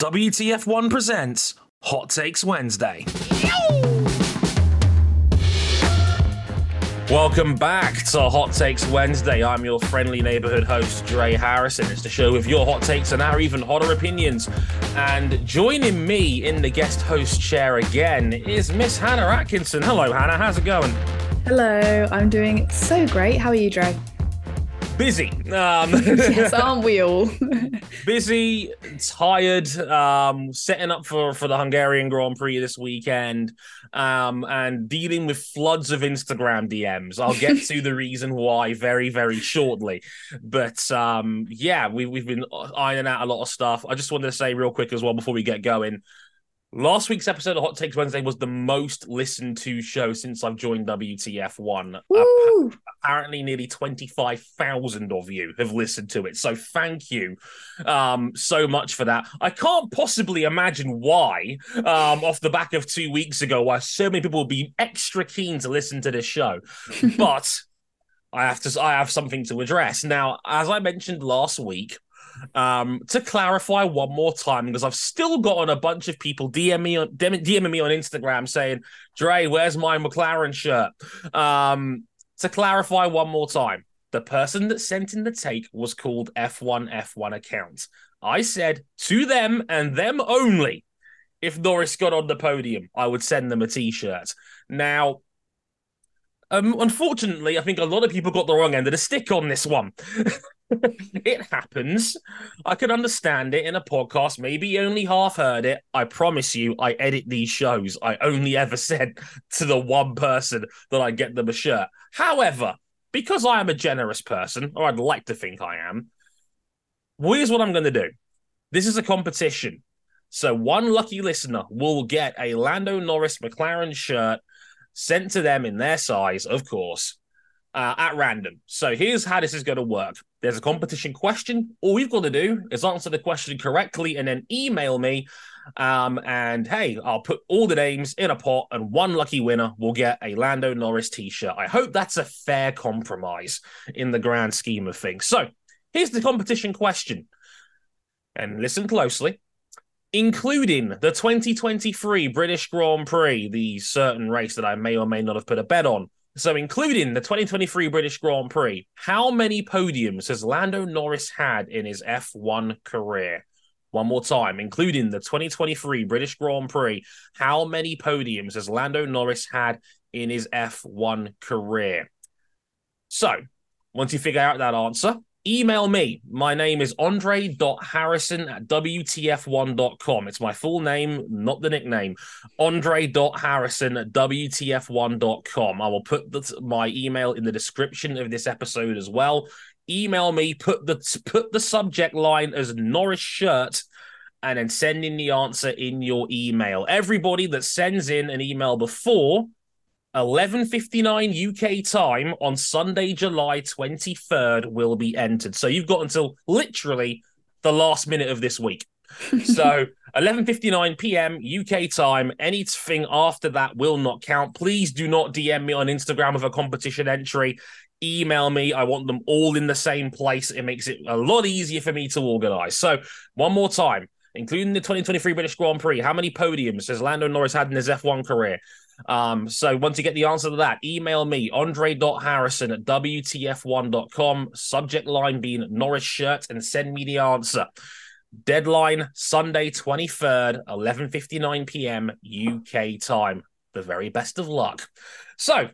WTF1 presents Hot Takes Wednesday. Welcome back to Hot Takes Wednesday. I'm your friendly neighborhood host, Dre Harrison. It's the show with your hot takes and our even hotter opinions. And joining me in the guest host chair again is Miss Hannah Atkinson. Hello, Hannah. How's it going? Hello, I'm doing so great. How are you, Dre? Busy. Um, yes, aren't we all? busy, tired, um, setting up for, for the Hungarian Grand Prix this weekend, um, and dealing with floods of Instagram DMs. I'll get to the reason why very, very shortly. But um, yeah, we, we've been ironing out a lot of stuff. I just wanted to say real quick as well before we get going. Last week's episode of Hot Takes Wednesday was the most listened to show since I've joined WTF1. Woo! apparently, nearly 25,000 of you have listened to it. So, thank you um, so much for that. I can't possibly imagine why, um, off the back of two weeks ago, why so many people would be extra keen to listen to this show. but I have to, I have something to address. Now, as I mentioned last week, um, to clarify one more time, because I've still gotten a bunch of people DM me on DMing me on Instagram saying, "Dre, where's my McLaren shirt?" Um, to clarify one more time, the person that sent in the take was called F1 F1 account. I said to them and them only, if Norris got on the podium, I would send them a T-shirt. Now. Um, unfortunately, I think a lot of people got the wrong end of the stick on this one. it happens. I can understand it in a podcast. Maybe you only half heard it. I promise you, I edit these shows. I only ever said to the one person that I get them a shirt. However, because I am a generous person, or I'd like to think I am, here's what I'm going to do. This is a competition. So one lucky listener will get a Lando Norris McLaren shirt sent to them in their size, of course, uh, at random. So here's how this is going to work. There's a competition question. All we've got to do is answer the question correctly and then email me. Um, and hey, I'll put all the names in a pot, and one lucky winner will get a Lando Norris t shirt. I hope that's a fair compromise in the grand scheme of things. So here's the competition question. And listen closely including the 2023 British Grand Prix, the certain race that I may or may not have put a bet on. So, including the 2023 British Grand Prix, how many podiums has Lando Norris had in his F1 career? One more time, including the 2023 British Grand Prix, how many podiums has Lando Norris had in his F1 career? So, once you figure out that answer, email me. My name is andre.harrison at WTF1.com. It's my full name, not the nickname. Andre.harrison at WTF1.com. I will put the, my email in the description of this episode as well. Email me, put the put the subject line as Norris shirt and then send in the answer in your email. Everybody that sends in an email before 11:59 UK time on Sunday, July 23rd will be entered. So you've got until literally the last minute of this week. so 11:59 p.m. UK time. Anything after that will not count. Please do not DM me on Instagram with a competition entry. Email me. I want them all in the same place. It makes it a lot easier for me to organize. So one more time, including the 2023 British Grand Prix, how many podiums has Lando Norris had in his F1 career? Um, so once you get the answer to that, email me, andre.harrison at WTF1.com, subject line being Norris shirt, and send me the answer. Deadline Sunday 23rd, 11:59 p.m. UK time. The very best of luck. So,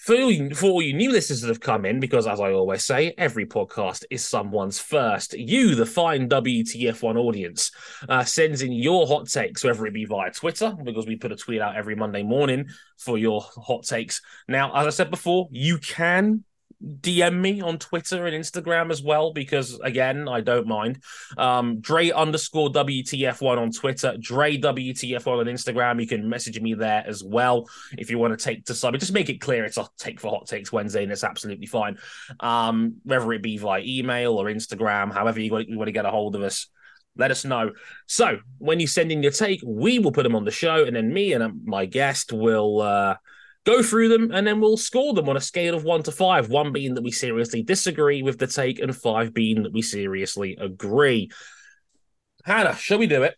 for you, for all you new listeners that have come in, because as I always say, every podcast is someone's first. You, the fine WTF1 audience, uh, sends in your hot takes, whether it be via Twitter, because we put a tweet out every Monday morning for your hot takes. Now, as I said before, you can DM me on Twitter and Instagram as well, because again, I don't mind. Um, Dre underscore WTF1 on Twitter, Dre WTF1 on Instagram. You can message me there as well if you want to take to sub. Just make it clear it's a take for Hot Takes Wednesday, and it's absolutely fine. Um, whether it be via email or Instagram, however you want, you want to get a hold of us let us know. So when you send in your take, we will put them on the show, and then me and um, my guest will uh, go through them, and then we'll score them on a scale of one to five. One being that we seriously disagree with the take, and five being that we seriously agree. Hannah, shall we do it?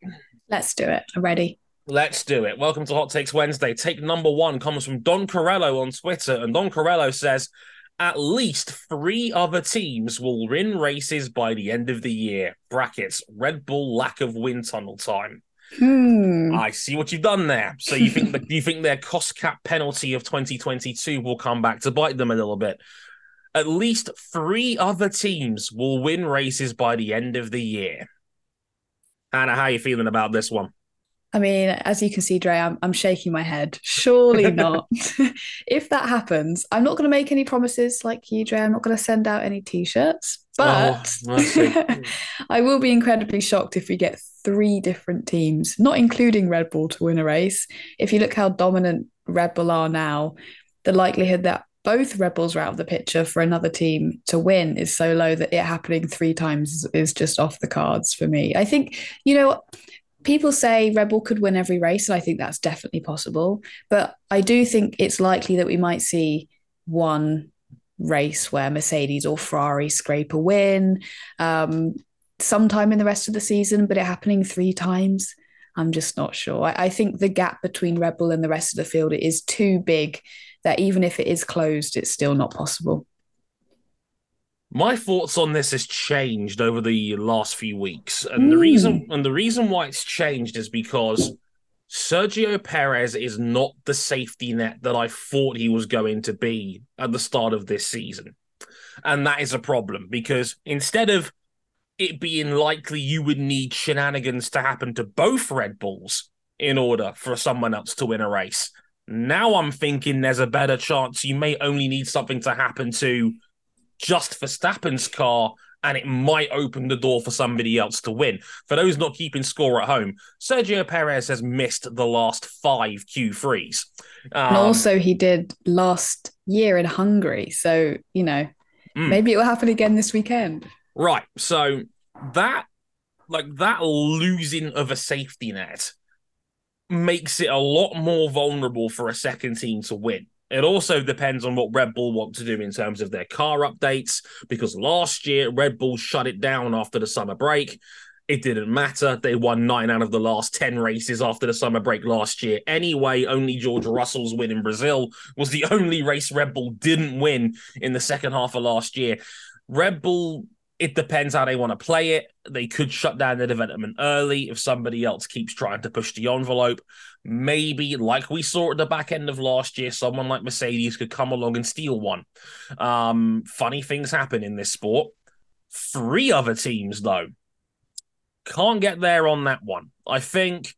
Let's do it. I'm ready. Let's do it. Welcome to Hot Takes Wednesday. Take number one comes from Don Corello on Twitter, and Don Corello says at least three other teams will win races by the end of the year. Brackets Red Bull lack of wind tunnel time. Hmm. I see what you've done there. So you think that you think their cost cap penalty of 2022 will come back to bite them a little bit. At least three other teams will win races by the end of the year. Hannah, how are you feeling about this one? I mean, as you can see, Dre, I'm, I'm shaking my head. Surely not. if that happens, I'm not going to make any promises like you, Dre. I'm not going to send out any t shirts, Oh, but Oh, I will be incredibly shocked if we get three different teams, not including Red Bull, to win a race. If you look how dominant Red Bull are now, the likelihood that both Red Bulls are out of the picture for another team to win is so low that it happening three times is, is just off the cards for me. I think, you know, people say Red Bull could win every race, and I think that's definitely possible. But I do think it's likely that we might see one race where Mercedes or Ferrari scrape a win um, sometime in the rest of the season, but it happening three times. I'm just not sure. I, I think the gap between Red Bull and the rest of the field is too big that even if it is closed, it's still not possible. My thoughts on this has changed over the last few weeks, and the reason and the reason why it's changed is because Sergio Perez is not the safety net that I thought he was going to be at the start of this season, and that is a problem because instead of it being likely you would need shenanigans to happen to both Red Bulls in order for someone else to win a race. Now I'm thinking there's a better chance you may only need something to happen to just Verstappen's car, and it might open the door for somebody else to win. For those not keeping score at home, Sergio Perez has missed the last five Q3s. Um, and also, he did last year in Hungary. So, you know, Mm. maybe it will happen again this weekend. Right. So that like that losing of a safety net makes it a lot more vulnerable for a second team to win. It also depends on what Red Bull want to do in terms of their car updates, because last year Red Bull shut it down after the summer break. It didn't matter. They won nine out of the last 10 races after the summer break last year. Anyway, only George Russell's win in Brazil was the only race Red Bull didn't win in the second half of last year. Red Bull it depends how they want to play it. They could shut down the development early if somebody else keeps trying to push the envelope. Maybe, like we saw at the back end of last year, someone like Mercedes could come along and steal one. Um, funny things happen in this sport. Three other teams, though, can't get there on that one. I think,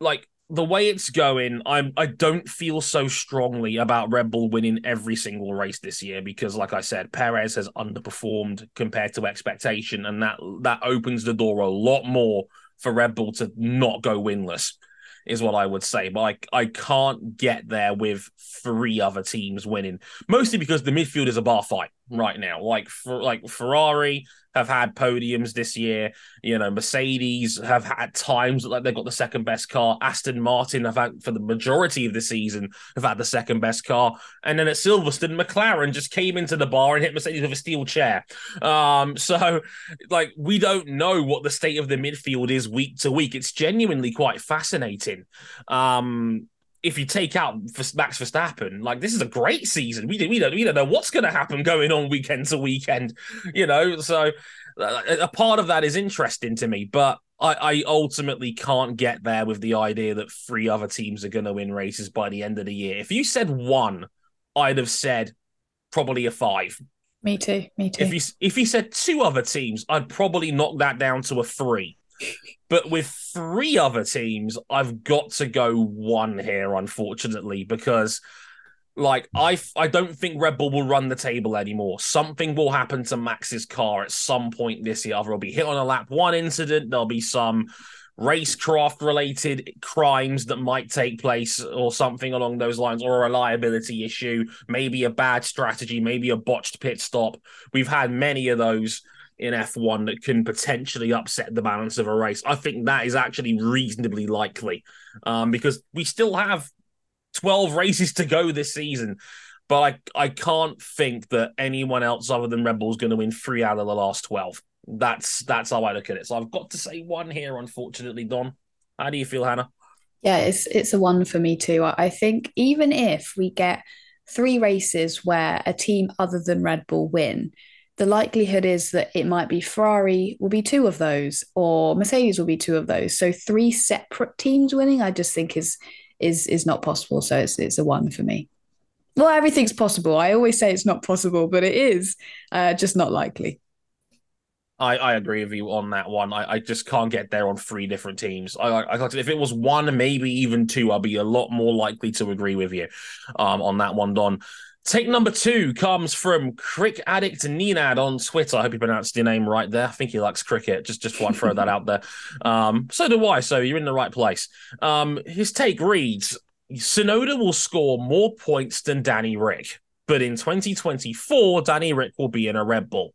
like, the way it's going, I'm I don't feel so strongly about Red Bull winning every single race this year because, like I said, Perez has underperformed compared to expectation, and that that opens the door a lot more for Red Bull to not go winless, is what I would say. But I I can't get there with three other teams winning, mostly because the midfield is a bar fight right now. Like for like Ferrari have had podiums this year. You know, Mercedes have had times like they've got the second best car. Aston Martin have had for the majority of the season have had the second best car. And then at Silverstone, McLaren just came into the bar and hit Mercedes with a steel chair. Um, so like we don't know what the state of the midfield is week to week. It's genuinely quite fascinating. Um if you take out Max Verstappen, like this is a great season. We we don't we don't know what's going to happen going on weekend to weekend, you know. So uh, a part of that is interesting to me, but I, I ultimately can't get there with the idea that three other teams are going to win races by the end of the year. If you said one, I'd have said probably a five. Me too. Me too. If you if you said two other teams, I'd probably knock that down to a three. But with three other teams, I've got to go one here, unfortunately, because Like I, I don't think Red Bull will run the table anymore. Something will happen to Max's car at some point this year. Either he'll be hit on a lap one incident, there'll be some racecraft related crimes that might take place or something along those lines or a reliability issue maybe a bad strategy maybe a botched pit stop we've had many of those in F1 that can potentially upset the balance of a race. I think that is actually reasonably likely um, because we still have 12 races to go this season. But I, I can't think that anyone else other than Red Bull is going to win three out of the last 12. That's that's how I look at it. So I've got to say one here, unfortunately, Don. How do you feel, Hannah? Yeah, it's it's a one for me too. I think even if we get three races where a team other than Red Bull win, the likelihood is that it might be Ferrari will be two of those, or Mercedes will be two of those. So three separate teams winning, I just think is is is not possible. So it's it's a one for me. Well, everything's possible. I always say it's not possible, but it is uh, just not likely. I, I agree with you on that one. I, I just can't get there on three different teams. I, I, if it was one, maybe even two, I'd be a lot more likely to agree with you um, on that one, Don. Take number two comes from Crick Addict Nenad on Twitter. I hope you pronounced your name right there. I think he likes cricket. Just just want to throw that out there. Um, so do I. So you're in the right place. Um, his take reads: Tsunoda will score more points than Danny Rick, but in 2024, Danny Rick will be in a Red Bull.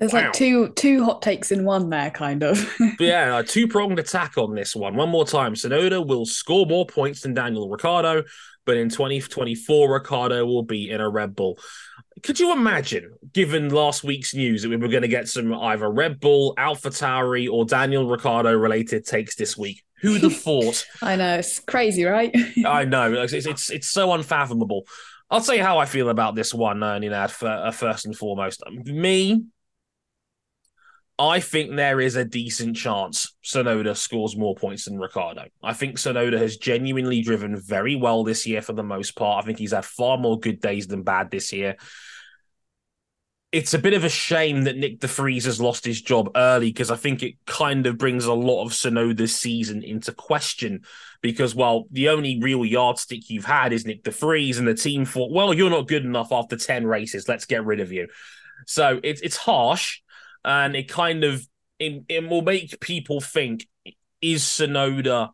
There's wow. like two two hot takes in one there, kind of. yeah, a two pronged attack on this one. One more time, Tsunoda will score more points than Daniel Ricciardo, but in 2024, Ricciardo will be in a Red Bull. Could you imagine, given last week's news, that we were going to get some either Red Bull, AlphaTauri, or Daniel Ricciardo related takes this week? Who'd have thought? I know it's crazy, right? I know it's, it's it's so unfathomable. I'll tell you how I feel about this one, uh, Ninad, for, uh, first and foremost. Me, I think there is a decent chance Tsunoda scores more points than Ricciardo. I think Tsunoda has genuinely driven very well this year for the most part. I think he's had far more good days than bad this year. It's a bit of a shame that Nick de Vries has lost his job early because I think it kind of brings a lot of Tsunoda's season into question. Because, well, the only real yardstick you've had is Nick de Vries, and the team thought, well, you're not good enough after 10 races. Let's get rid of you. So it's it's harsh and it kind of it, it will make people think is Tsunoda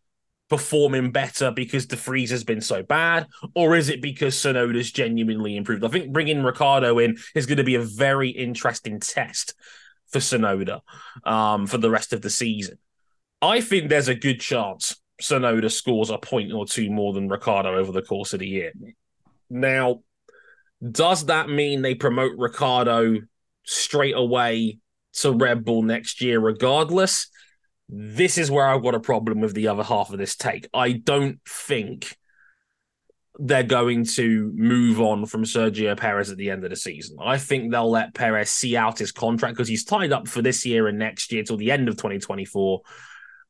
performing better because de Vries has been so bad, or is it because Tsunoda's genuinely improved? I think bringing Ricciardo in is going to be a very interesting test for Tsunoda um, for the rest of the season. I think there's a good chance Tsunoda scores a point or two more than Ricciardo over the course of the year. Now, does that mean they promote Ricciardo straight away to Red Bull next year, regardless. This is where I've got a problem with the other half of this take. I don't think they're going to move on from Sergio Perez at the end of the season. I think they'll let Perez see out his contract because he's tied up for this year and next year till the end of 2024.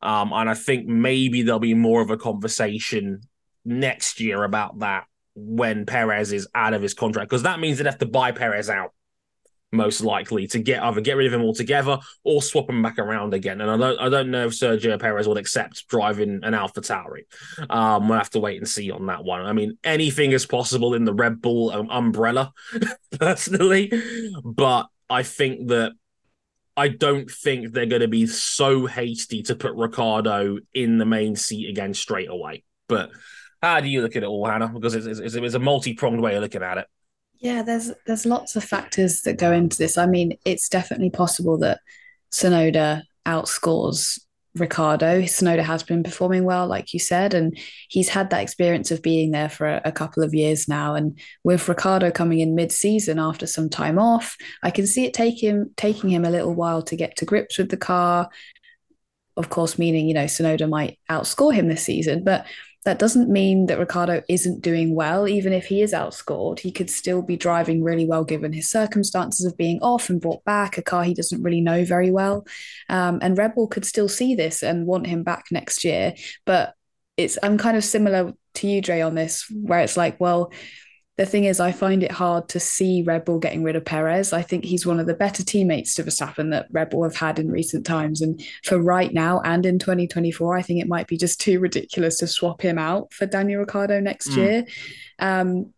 Um, and I think maybe there'll be more of a conversation next year about that when Perez is out of his contract because that means they'd have to buy Perez out most likely to get either get rid of him altogether or swap him back around again. And I don't I don't know if Sergio Perez will accept driving an Alpha Tauri. Um, we'll have to wait and see on that one. I mean, anything is possible in the Red Bull um, umbrella, personally, but I think that I don't think they're going to be so hasty to put Ricciardo in the main seat again straight away. But how do you look at it all, Hannah? Because it's, it's, it's a multi pronged way of looking at it. Yeah, there's there's lots of factors that go into this. I mean, it's definitely possible that Tsunoda outscores Ricciardo. Tsunoda has been performing well, like you said, and he's had that experience of being there for a, a couple of years now. And with Ricciardo coming in mid-season after some time off, I can see it take him taking him a little while to get to grips with the car. Of course, meaning you know Tsunoda might outscore him this season, but that doesn't mean that Ricciardo isn't doing well. Even if he is outscored, he could still be driving really well given his circumstances of being off and brought back a car he doesn't really know very well. Um, and Red Bull could still see this and want him back next year. But it's I'm kind of similar to you, Dre, on this, where it's like, well, the thing is, I find it hard to see Red Bull getting rid of Perez. I think he's one of the better teammates to Verstappen that Red Bull have had in recent times. And for right now and in 2024, I think it might be just too ridiculous to swap him out for Daniel Ricciardo next mm. year. Um,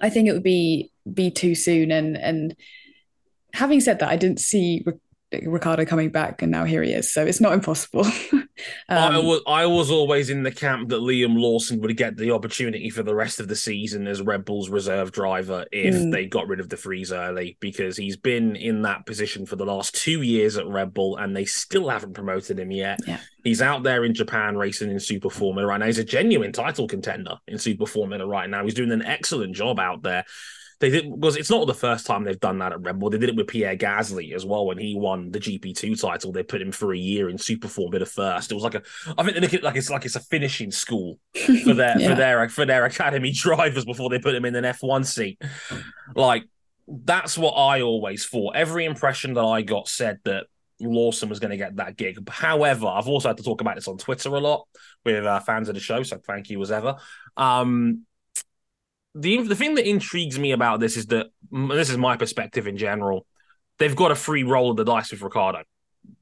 I think it would be be too soon. And and having said that, I didn't see Ricciardo coming back, and now here he is. So it's not impossible. um, I was I was always in the camp that Liam Lawson would get the opportunity for the rest of the season as Red Bull's reserve driver if mm. they got rid of de Vries early, because he's been in that position for the last two years at Red Bull, and they still haven't promoted him yet. Yeah. He's out there in Japan racing in Super Formula right now. He's a genuine title contender in Super Formula right now. He's doing an excellent job out there. They did because it's not the first time they've done that at Red Bull. They did it with Pierre Gasly as well when he won the GP2 title. They put him for a year in Super Form bit of first. It was like a I think they look at like it's like it's a finishing school for their yeah. for their for their academy drivers before they put them in an F1 seat. Like that's what I always thought. Every impression that I got said that Lawson was going to get that gig. However, I've also had to talk about this on Twitter a lot with uh, fans of the show, so thank you as ever. Um, the the thing that intrigues me about this is that this is my perspective in general. They've got a free roll of the dice with Ricciardo.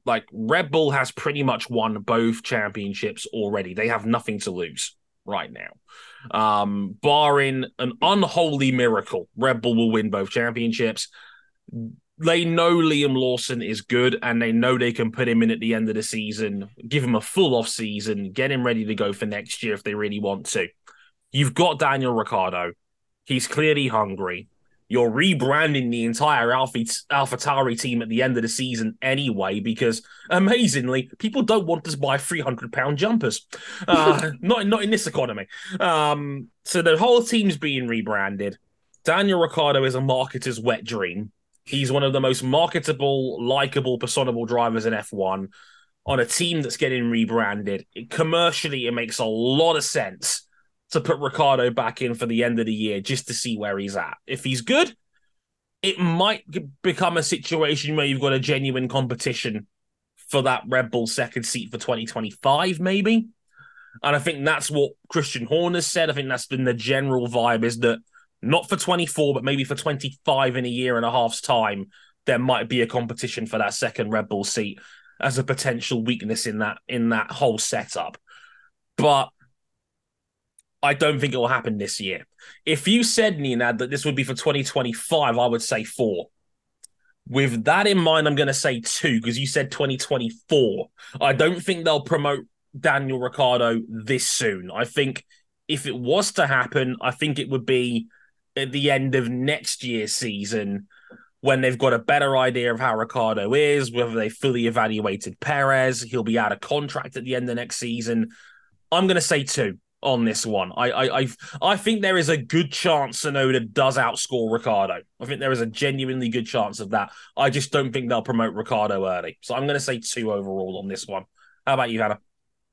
Like Red Bull has pretty much won both championships already. They have nothing to lose right now. Um, barring an unholy miracle, Red Bull will win both championships. They know Liam Lawson is good and they know they can put him in at the end of the season, give him a full off season, get him ready to go for next year if they really want to. You've got Daniel Ricciardo. He's clearly hungry. You're rebranding the entire Alpha AlphaTauri team at the end of the season anyway, because amazingly, people don't want to buy 300 pound jumpers. Uh, not, not in this economy. Um, so the whole team's being rebranded. Daniel Ricciardo is a marketer's wet dream. He's one of the most marketable, likable, personable drivers in F1 on a team that's getting rebranded. commercially, it makes a lot of sense to put Ricciardo back in for the end of the year just to see where he's at. If he's good, it might become a situation where you've got a genuine competition for that Red Bull second seat for 2025, maybe. And I think that's what Christian Horner said. I think that's been the general vibe is that not for 24, but maybe for 25 in a year and a half's time, there might be a competition for that second Red Bull seat as a potential weakness in that in that whole setup. But I don't think it will happen this year. If you said, Nina, that this would be for 2025, I would say four. With that in mind, I'm going to say two because you said 2024. I don't think they'll promote Daniel Ricciardo this soon. I think if it was to happen, I think it would be at the end of next year's season when they've got a better idea of how Ricciardo is, whether they fully evaluated Perez, he'll be out of contract at the end of next season. I'm going to say two on this one. I I i I think there is a good chance Tsunoda does outscore Ricciardo. I think there is a genuinely good chance of that. I just don't think they'll promote Ricciardo early. So I'm going to say two overall on this one. How about you, Hannah?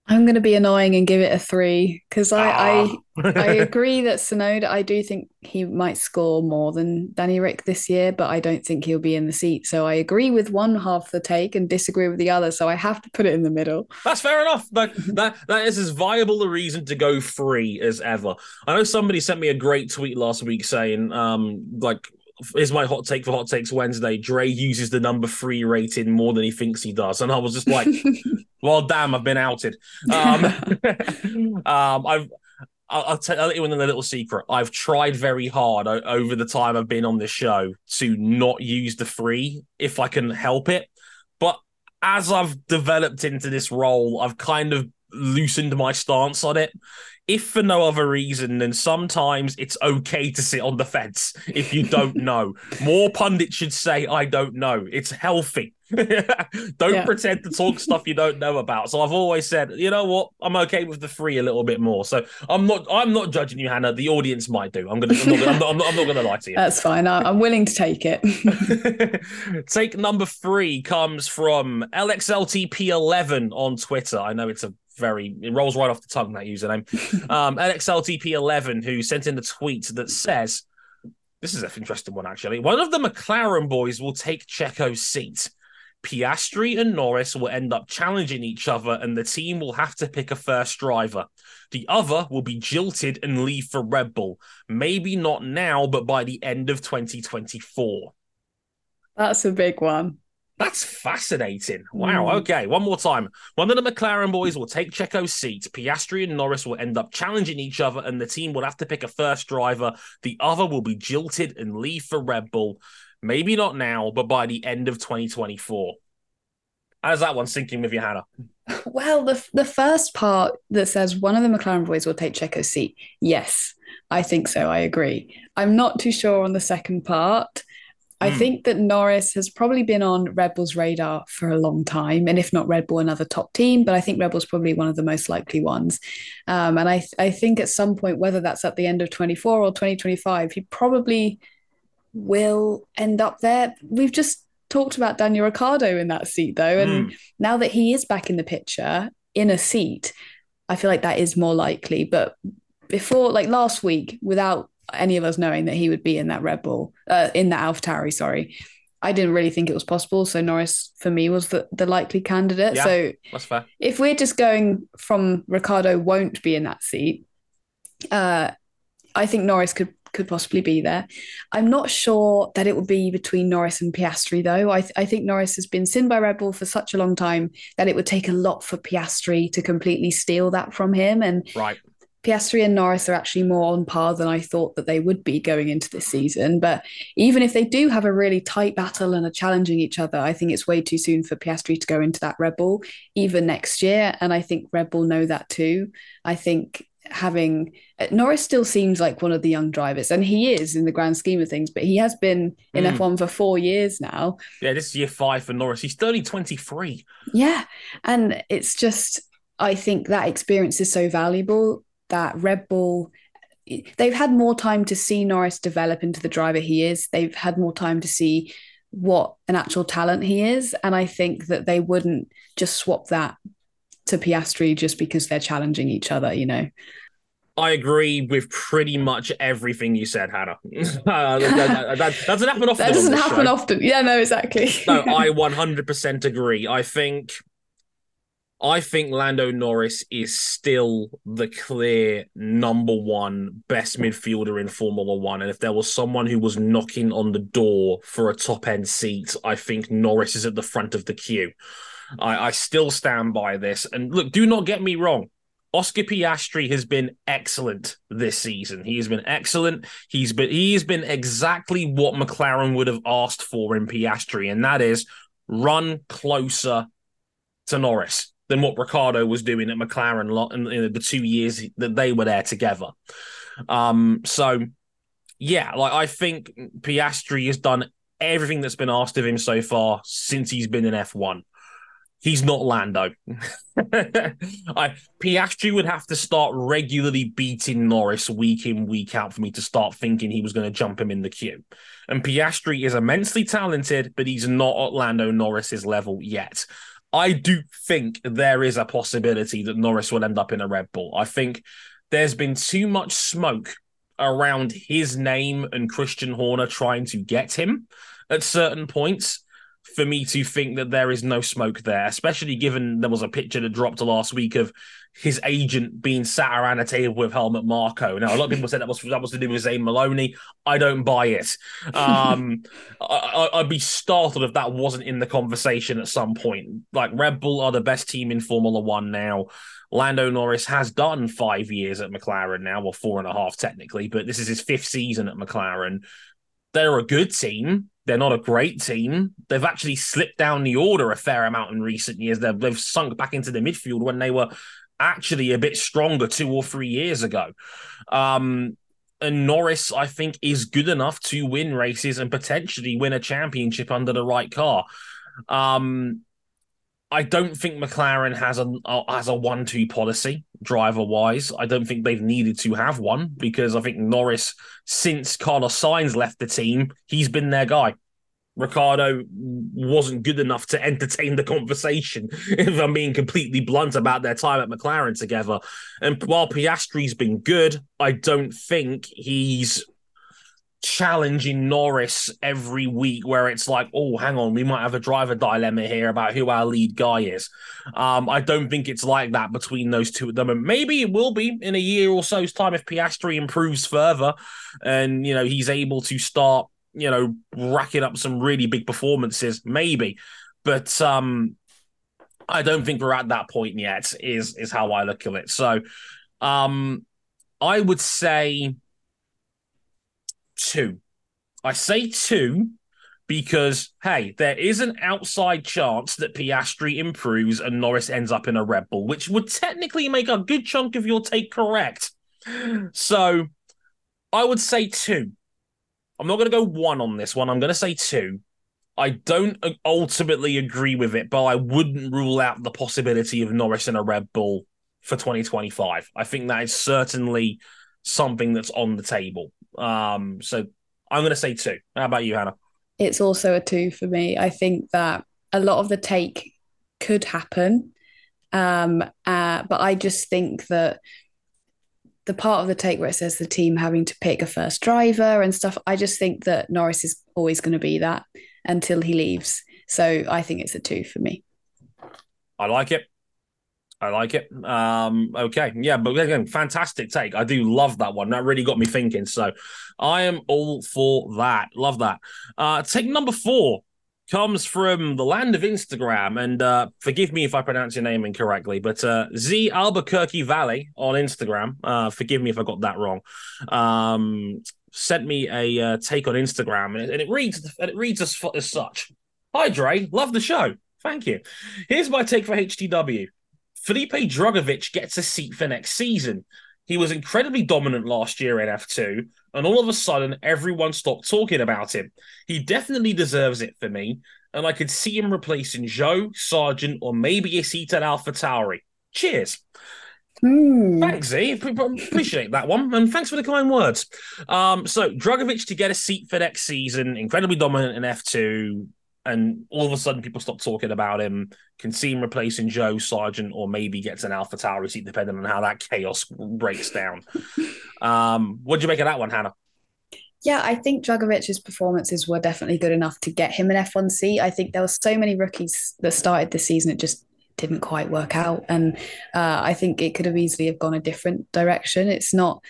I'm going to be annoying and give it a three because I, ah. I I agree that Tsunoda. I do think he might score more than Danny Rick this year, but I don't think he'll be in the seat. So I agree with one half the take and disagree with the other. So I have to put it in the middle. That's fair enough. That that that is as viable a reason to go free as ever. I know somebody sent me a great tweet last week saying, um, like here's my hot take for Hot Takes Wednesday. Dre uses the number three rating more than he thinks he does, and I was just like, "Well, damn, I've been outed." Um, um, I've. I'll, I'll, tell, let you in a little secret. I've tried very hard o- over the time I've been on this show to not use the free if I can help it. But as I've developed into this role, I've kind of loosened my stance on it if for no other reason than sometimes it's okay to sit on the fence if you don't know. More pundits should say, I don't know. It's healthy. don't yeah. pretend to talk stuff you don't know about. So I've always said, you know what, I'm okay with the free a little bit more. So I'm not, I'm not judging you, Hannah. The audience might do. I'm gonna, I'm not, I'm not, I'm not, I'm not gonna lie to you. That's fine. I'm willing to take it. take number three comes from LXLTP11 on Twitter. I know it's a very it rolls right off the tongue that username. um, LXLTP11 who sent in the tweet that says, "This is an interesting one actually. One of the McLaren boys will take Checo's seat. Piastri and Norris will end up challenging each other, and the team will have to pick a first driver. The other will be jilted and leave for Red Bull. Maybe not now, but by the end of 2024. That's a big one. That's fascinating. Wow. Mm. Okay. One more time. One of the McLaren boys will take Checo's seat. Piastri and Norris will end up challenging each other, and the team will have to pick a first driver. The other will be jilted and leave for Red Bull. Maybe not now, but by the end of 2024. How's that one sinking with you, Hannah? Well, the the first part that says one of the McLaren boys will take Checo's seat. Yes, I think so. I agree. I'm not too sure on the second part. I mm. think that Norris has probably been on Red Bull's radar for a long time, and if not Red Bull, another top team. But I think Red Bull's probably one of the most likely ones. Um, and I, I think at some point, whether that's at the end of 24 or 2025, he probably will end up there. We've just talked about Daniel Ricciardo in that seat, though, and mm. now that he is back in the picture in a seat, I feel like that is more likely. But before, like last week, without any of us knowing that he would be in that Red Bull, uh, in that AlphaTauri, sorry. I didn't really think it was possible. So Norris, for me, was the, the likely candidate. Yeah, so that's fair. If we're just going from Ricciardo won't be in that seat, uh, I think Norris could could possibly be there. I'm not sure that it would be between Norris and Piastri, though. I, th- I think Norris has been seen by Red Bull for such a long time that it would take a lot for Piastri to completely steal that from him. And right. Piastri and Norris are actually more on par than I thought that they would be going into this season. But even if they do have a really tight battle and are challenging each other, I think it's way too soon for Piastri to go into that Red Bull even next year. And I think Red Bull know that too. I think having Norris still seems like one of the young drivers, and he is in the grand scheme of things, but he has been in mm. F1 for four years now. Yeah, this is year five for Norris. He's only 23. Yeah. And it's just, I think that experience is so valuable that Red Bull they've had more time to see Norris develop into the driver he is. They've had more time to see what an actual talent he is. And I think that they wouldn't just swap that to Piastri just because they're challenging each other, you know. I agree with pretty much everything you said, Hannah. uh, that, that, doesn't happen often. that doesn't happen show. often. Yeah, no, exactly. no, I 100% agree. I think I think Lando Norris is still the clear number one best midfielder in Formula One. And if there was someone who was knocking on the door for a top end seat, I think Norris is at the front of the queue. I, I still stand by this. And look, do not get me wrong. Oscar Piastri has been excellent this season. He has been excellent. He's been he has been exactly what McLaren would have asked for in Piastri, and that is run closer to Norris than what Ricciardo was doing at McLaren in the two years that they were there together. Um, so yeah, like I think Piastri has done everything that's been asked of him so far since he's been in F1. He's not Lando. I Piastri would have to start regularly beating Norris week in, week out for me to start thinking he was going to jump him in the queue. And Piastri is immensely talented, but he's not at Lando Norris's level yet. I do think there is a possibility that Norris will end up in a Red Bull. I think there's been too much smoke around his name and Christian Horner trying to get him at certain points for me to think that there is no smoke there, especially given there was a picture that dropped last week of his agent being sat around a table with Helmut Marko. Now, a lot of people said that was that was to do with Zane Maloney. I don't buy it. Um, I, would be startled if that wasn't in the conversation at some point. Like Red Bull are the best team in Formula One now. Lando Norris has done five years at McLaren now, or four and a half technically, but this is his fifth season at McLaren. They're a good team. They're not a great team. They've actually slipped down the order a fair amount in recent years. They've, they've sunk back into the midfield when they were actually a bit stronger two or three years ago. Um, and Norris, I think, is good enough to win races and potentially win a championship under the right car. Um, I don't think McLaren has a has a one two policy driver wise. I don't think they've needed to have one because I think Norris, since Carlos Sainz left the team, he's been their guy. Ricciardo wasn't good enough to entertain the conversation, if I'm being completely blunt about their time at McLaren together. And while Piastri's been good, I don't think he's challenging Norris every week where it's like, oh, hang on, we might have a driver dilemma here about who our lead guy is. Um, I don't think it's like that between those two at the moment. Maybe it will be in a year or so's time if Piastri improves further and, you know, he's able to start, you know, racking up some really big performances, maybe. But um, I don't think we're at that point yet, is is how I look at it. So um I would say two. I say two because hey, there is an outside chance that Piastri improves and Norris ends up in a Red Bull, which would technically make a good chunk of your take correct. So I would say two. I'm not going to go one on this one. I'm going to say two. I don't ultimately agree with it, but I wouldn't rule out the possibility of Norris in a Red Bull for 2025. I think that is certainly something that's on the table. Um, so I'm going to say two. How about you, Hannah? It's also a two for me. I think that a lot of the take could happen. Um, uh, but I just think that the part of the take where it says the team having to pick a first driver and stuff, I just think that Norris is always going to be that until he leaves. So I think it's a two for me. I like it. I like it. Um, okay, yeah, but again, fantastic take. I do love that one. That really got me thinking. So, I am all for that. Love that. Uh, take number four comes from the land of Instagram, and uh, forgive me if I pronounce your name incorrectly, but uh, Z Albuquerque Valley on Instagram. Uh, forgive me if I got that wrong. Um, sent me a uh, take on Instagram, and it, and it reads and it reads as, as such. Hi, Dre. Love the show. Thank you. Here's my take for HTW. Felipe Drugovich gets a seat for next season. He was incredibly dominant last year in F2, and all of a sudden, everyone stopped talking about him. He definitely deserves it for me, and I could see him replacing Zhou, Sargent, or maybe a seat at Alpha Tauri. Cheers. Mm. Thanks, Z. Appreciate that one. And thanks for the kind words. Um, so, Drugovich to get a seat for next season, incredibly dominant in F2, and all of a sudden people stop talking about him, can see him replacing Zhou Sargent, or maybe gets an Alpha Tauri seat, depending on how that chaos breaks down. um, what do you make of that one, Hannah? Yeah, I think Drugovich's performances were definitely good enough to get him an F1 seat. I think there were so many rookies that started this season, it just didn't quite work out. And uh, I think it could have easily have gone a different direction. It's not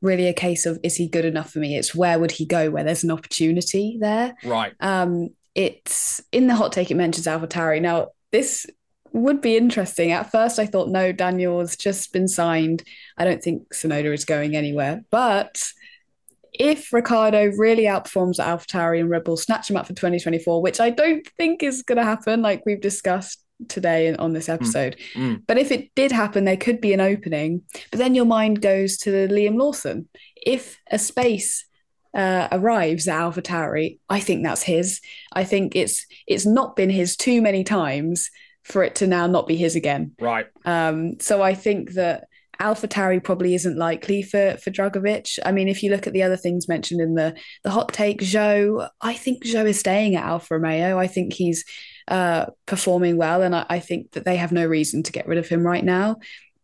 really a case of is he good enough for me? It's where would he go where there's an opportunity there. Right. Um, it's in the hot take it mentions AlphaTauri. Now, this would be interesting. At first, I thought, no, Daniel's just been signed. I don't think Tsunoda is going anywhere. But if Ricciardo really outperforms at AlphaTauri and Red Bull, snatch him up for 2024, which I don't think is going to happen, like we've discussed today on this hmm. episode. Mm. Mm. But if it did happen, there could be an opening. But then your mind goes to Liam Lawson. If a space uh, arrives at AlphaTauri, I think that's his. I think it's it's not been his too many times for it to now not be his again. Right. Um, so I think that AlphaTauri probably isn't likely for for Drugovich. I mean, if you look at the other things mentioned in the the hot take, Zhou, I think Zhou is staying at Alfa Romeo. I think he's uh, performing well, and I, I, think that they have no reason to get rid of him right now.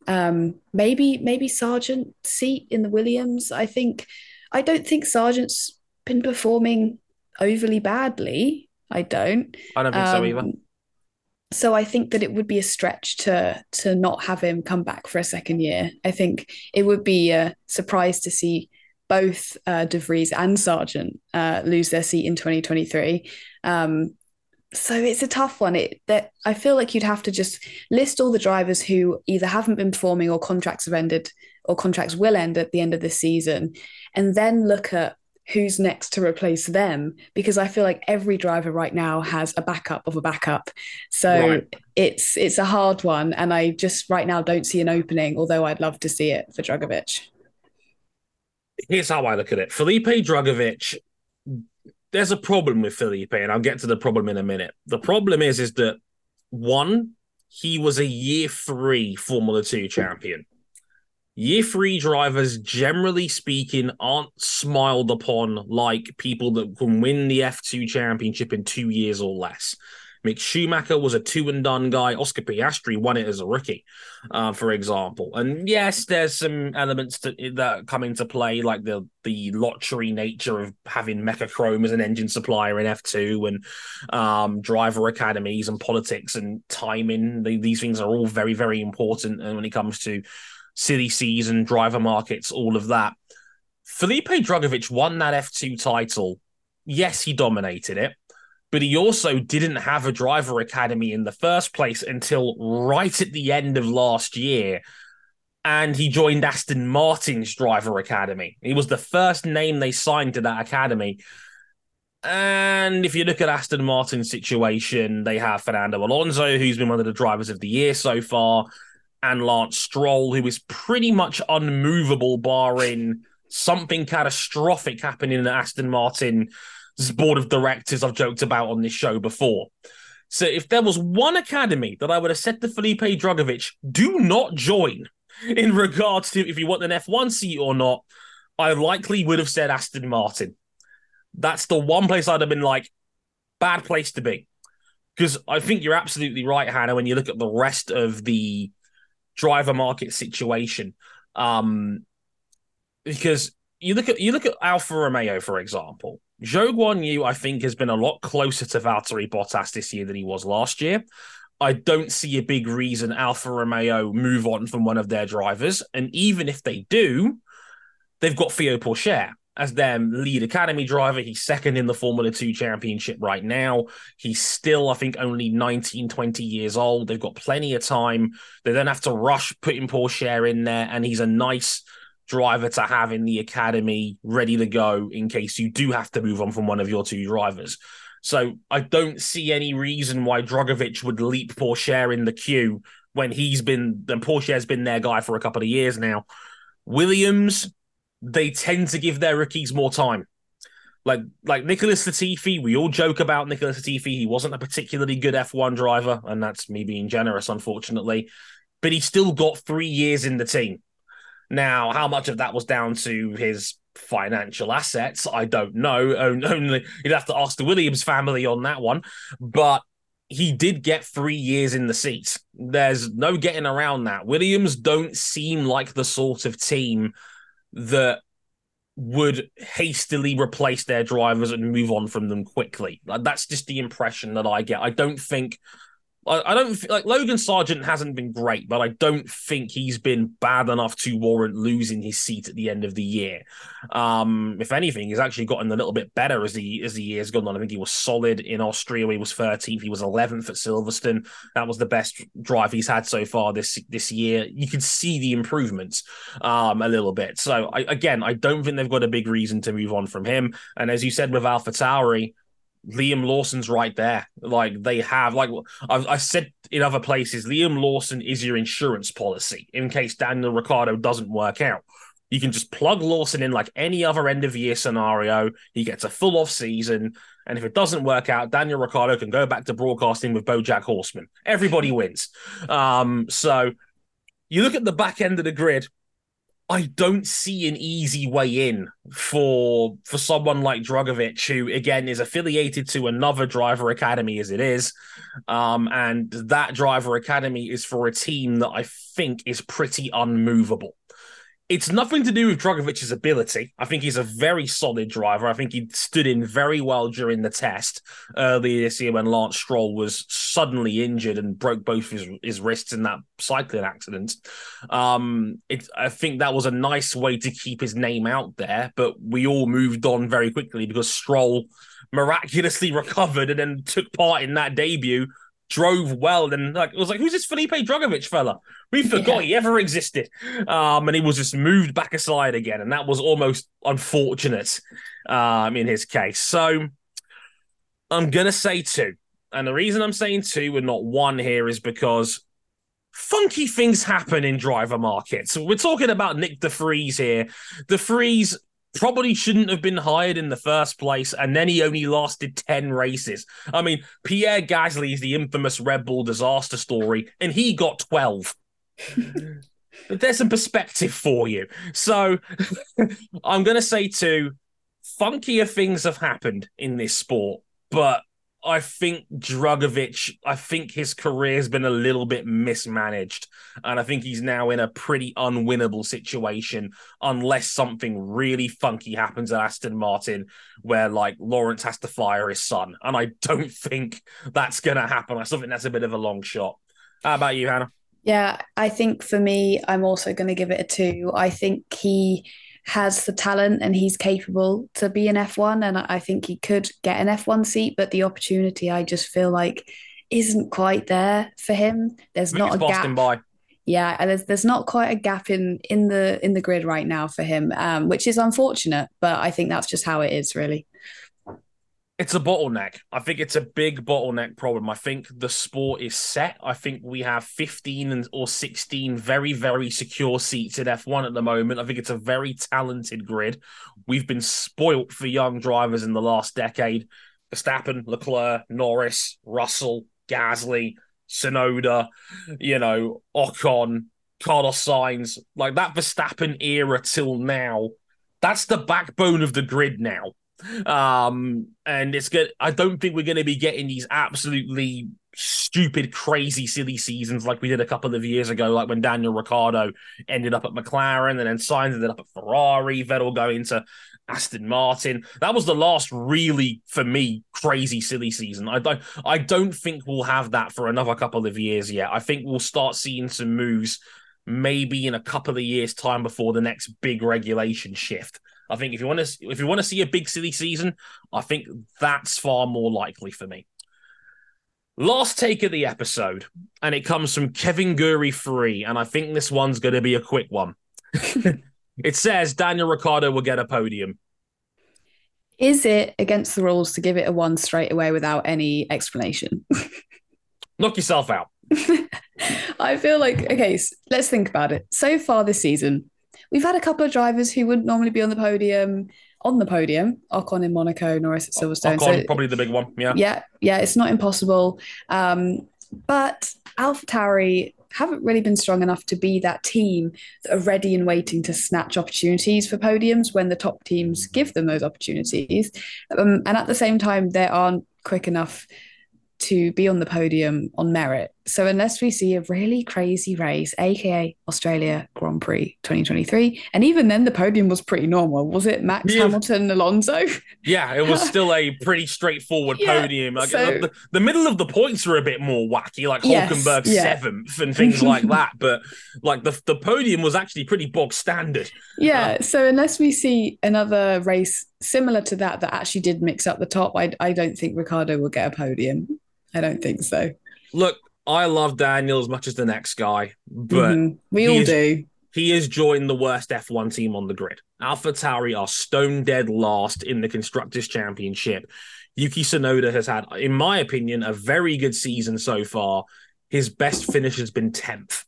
Um, maybe maybe Sargent seat in the Williams. I think I don't think Sargent's been performing overly badly. I don't. I don't think um, so either. So I think that it would be a stretch to to not have him come back for a second year. I think it would be a surprise to see both uh, De Vries and Sargent uh, lose their seat in 2023. Um, so it's a tough one. It that I feel like you'd have to just list all the drivers who either haven't been performing or contracts have ended or contracts will end at the end of the season, and then look at who's next to replace them because I feel like every driver right now has a backup of a backup. So right. it's it's a hard one and I just right now don't see an opening although I'd love to see it for Drugovich. Here's how I look at it. Felipe Drugovich there's a problem with Felipe and I'll get to the problem in a minute. The problem is is that one he was a year 3 Formula 2 champion year three drivers, generally speaking, aren't smiled upon like people that can win the F2 championship in two years or less. Mick Schumacher was a two and done guy. Oscar Piastri won it as a rookie, uh, for example. And yes, there's some elements to, that come into play, like the the lottery nature of having Mecachrome as an engine supplier in F2 and um, driver academies and politics and timing. these things are all very, very important. And when it comes to silly season, driver markets, all of that. Felipe Drugovich won that F2 title. Yes, he dominated it, but he also didn't have a driver academy in the first place until right at the end of last year. And he joined Aston Martin's driver academy. He was the first name they signed to that academy. And if you look at Aston Martin's situation, they have Fernando Alonso, who's been one of the drivers of the year so far and Lance Stroll, who is pretty much unmovable, barring something catastrophic happening at Aston Martin's board of directors I've joked about on this show before. So if there was one academy that I would have said to Felipe Drugovich, do not join in regards to if you want an F1 seat or not, I likely would have said Aston Martin. That's the one place I'd have been like, bad place to be. Because I think you're absolutely right, Hannah, when you look at the rest of the driver market situation. Um, because you look at you look at Alfa Romeo, for example. Zhou Guanyu, I think, has been a lot closer to Valtteri Bottas this year than he was last year. I don't see a big reason Alfa Romeo move on from one of their drivers. And even if they do, they've got Theo Pourchaire as their lead academy driver. He's second in the Formula 2 championship right now. He's still, I think, only 19, 20 years old. They've got plenty of time. They don't have to rush putting Pourchaire in there. And he's a nice driver to have in the academy ready to go in case you do have to move on from one of your two drivers. So I don't see any reason why Drugovich would leap Pourchaire in the queue when he's been, then Pourchaire's been their guy for a couple of years now. Williams, they tend to give their rookies more time. Like like Nicholas Latifi, we all joke about Nicholas Latifi. He wasn't a particularly good F1 driver, and that's me being generous, unfortunately. But he still got three years in the team. Now, how much of that was down to his financial assets, I don't know. Only you'd have to ask the Williams family on that one. But he did get three years in the seat. There's no getting around that. Williams don't seem like the sort of team that would hastily replace their drivers and move on from them quickly. Like, that's just the impression that I get. I don't think I, don't like Logan Sargeant hasn't been great, but I don't think he's been bad enough to warrant losing his seat at the end of the year. Um, if anything, he's actually gotten a little bit better as the as the years gone on. I think he was solid in Austria. He was 13th. He was 11th at Silverstone. That was the best drive he's had so far this this year. You can see the improvements um, a little bit. So I, again, I don't think they've got a big reason to move on from him. And as you said with Alpha Tauri, Liam Lawson's right there. Like they have, like I've, I said in other places, Liam Lawson is your insurance policy in case Daniel Ricciardo doesn't work out. You can just plug Lawson in like any other end of year scenario. He gets a full off season. And if it doesn't work out, Daniel Ricciardo can go back to broadcasting with Bojack Horseman. Everybody wins. Um, so you look at the back end of the grid, I don't see an easy way in for for someone like Drugovich, who again is affiliated to another driver academy as it is, um, and that driver academy is for a team that I think is pretty unmovable it's nothing to do with Drugovich's ability. I think he's a very solid driver. I think he stood in very well during the test earlier this year when Lance Stroll was suddenly injured and broke both his, his wrists in that cycling accident. Um, it, I think that was a nice way to keep his name out there, but we all moved on very quickly because Stroll miraculously recovered and then took part in that debut drove well and like it was like who's this Felipe Drugovich fella? We forgot yeah. he ever existed. Um, and he was just moved back aside again, and that was almost unfortunate um in his case. So I'm gonna say two. And the reason I'm saying two and not one here is because funky things happen in driver markets. We're talking about Nick de Vries here. De Vries probably shouldn't have been hired in the first place, and then he only lasted 10 races. I mean, Pierre Gasly is the infamous Red Bull disaster story, and he got 12. but There's some perspective for you. So I'm going to say, too, funkier things have happened in this sport, but I think Drugovich, I think his career has been a little bit mismanaged. And I think he's now in a pretty unwinnable situation unless something really funky happens at Aston Martin where like Lawrence has to fire his son. And I don't think that's going to happen. I still think that's a bit of a long shot. How about you, Hannah? Yeah, I think for me, I'm also going to give it a two. I think he has the talent and he's capable to be an F1 and I think he could get an F1 seat but the opportunity I just feel like isn't quite there for him there's not a gap by. yeah and there's there's not quite a gap in in the in the grid right now for him um, which is unfortunate but I think that's just how it is really it's a bottleneck. I think it's a big bottleneck problem. I think the sport is set. I think we have 15 or 16 very, very secure seats in F1 at the moment. I think it's a very talented grid. We've been spoilt for young drivers in the last decade. Verstappen, Leclerc, Norris, Russell, Gasly, Tsunoda, you know, Ocon, Carlos Sainz, like that Verstappen era till now. That's the backbone of the grid now. Um, and it's good. I don't think we're going to be getting these absolutely stupid, crazy, silly seasons like we did a couple of years ago, like when Daniel Ricciardo ended up at McLaren and then Sainz ended up at Ferrari, Vettel going to Aston Martin. That was the last really, for me, crazy, silly season. I don't, I don't think we'll have that for another couple of years yet. I think we'll start seeing some moves maybe in a couple of years' time before the next big regulation shift. I think if you want to if you want to see a big city season, I think that's far more likely for me. Last take of the episode, and it comes from Kevin Guri free, and I think this one's going to be a quick one. it says Daniel Ricciardo will get a podium. Is it against the rules to give it a one straight away without any explanation? Knock yourself out. I feel like okay, so let's think about it. So far this season, we've had a couple of drivers who wouldn't normally be on the podium on the podium. Ocon in Monaco, Norris at Silverstone. Ocon, so, probably the big one. Yeah. Yeah. Yeah. It's not impossible. Um, but AlphaTauri haven't really been strong enough to be that team that are ready and waiting to snatch opportunities for podiums when the top teams give them those opportunities. Um, and at the same time, they aren't quick enough to be on the podium on merit. So unless we see a really crazy race, aka Australia Grand Prix 2023, and even then the podium was pretty normal, was it? Max yeah. Hamilton, Alonso. Yeah, it was still a pretty straightforward yeah, podium. Like, so, the, the, middle of the points were a bit more wacky, like yes, Hulkenberg yeah. seventh and things like that. But like the the podium was actually pretty bog standard. Yeah. Uh, so unless we see another race similar to that that actually did mix up the top, I I don't think Ricciardo will get a podium. I don't think so. Look, I love Daniel as much as the next guy, but mm-hmm. we all is, do. He has joined the worst F1 team on the grid. Alpha Tauri are stone dead last in the Constructors' Championship. Yuki Tsunoda has had, in my opinion, a very good season so far. His best finish has been 10th.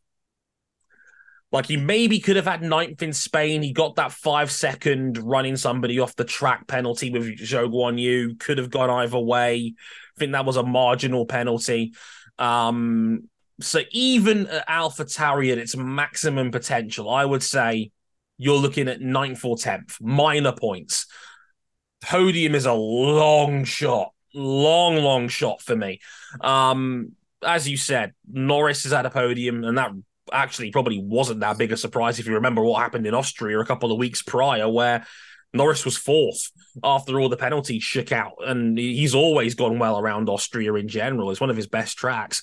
Like he maybe could have had ninth in Spain. He got that five second running somebody off the track penalty with Zhou Guanyu. Could have gone either way I think that was a marginal penalty. Um, so even at Alpha Tauri at its maximum potential, I would say you're looking at ninth or tenth, minor points. Podium is a long shot, long, long shot for me. Um, as you said, Norris is at a podium, and that actually probably wasn't that big a surprise if you remember what happened in Austria a couple of weeks prior, where Norris was fourth after all the penalties shook out, and he's always gone well around Austria in general. It's one of his best tracks.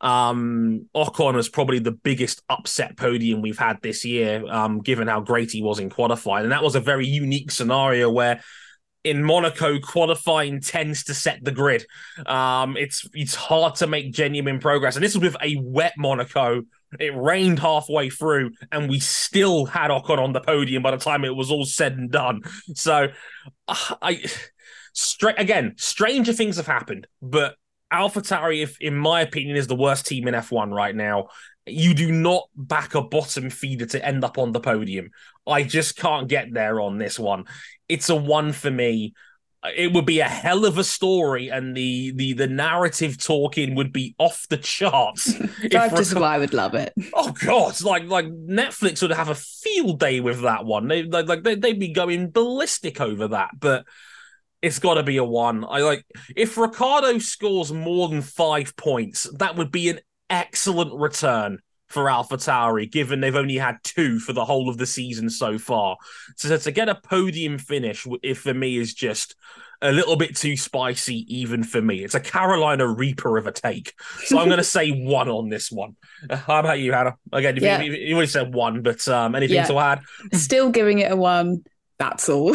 Um, Ocon is probably the biggest upset podium we've had this year, um, given how great he was in qualifying, and that was a very unique scenario where in Monaco, qualifying tends to set the grid. Um, it's it's hard to make genuine progress, and this was with a wet Monaco it rained halfway through, and we still had Ocon on the podium by the time it was all said and done. So, uh, I again, stranger things have happened, but AlphaTauri, if in my opinion, is the worst team in F1 right now. You do not back a bottom feeder to end up on the podium. I just can't get there on this one. It's a one for me it would be a hell of a story and the the the narrative talking would be off the charts. Drive to survive would love it. Oh god like like netflix would have a field day with that one. They like, like they, they'd be going ballistic over that but It's got to be a one. I like if Ricciardo scores more than five points, that would be an excellent return for AlphaTauri, given they've only had two for the whole of the season so far. So to get a podium finish, if for me is just a little bit too spicy, even for me. It's a Carolina Reaper of a take. So I'm going to say one on this one. How about you, Hannah? Again, yeah. you, you, already said one, but um, anything yeah. to add? Still giving it a one. That's all.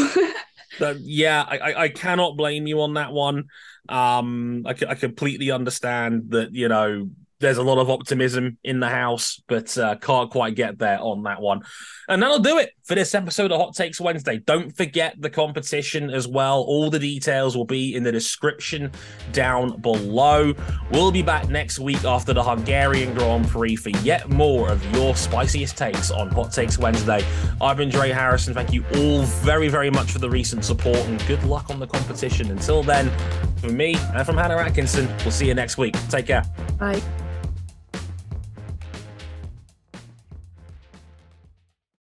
yeah, I, I cannot blame you on that one. Um, I, I completely understand that, you know, there's a lot of optimism in the house, but uh, can't quite get there on that one. And that'll do it for this episode of Hot Takes Wednesday. Don't forget the competition as well. All the details will be in the description down below. We'll be back next week after the Hungarian Grand Prix for yet more of your spiciest takes on Hot Takes Wednesday. I've been Dre Harrison. Thank you all very, very much for the recent support and good luck on the competition. Until then, from me and from Hannah Atkinson, we'll see you next week. Take care. Bye.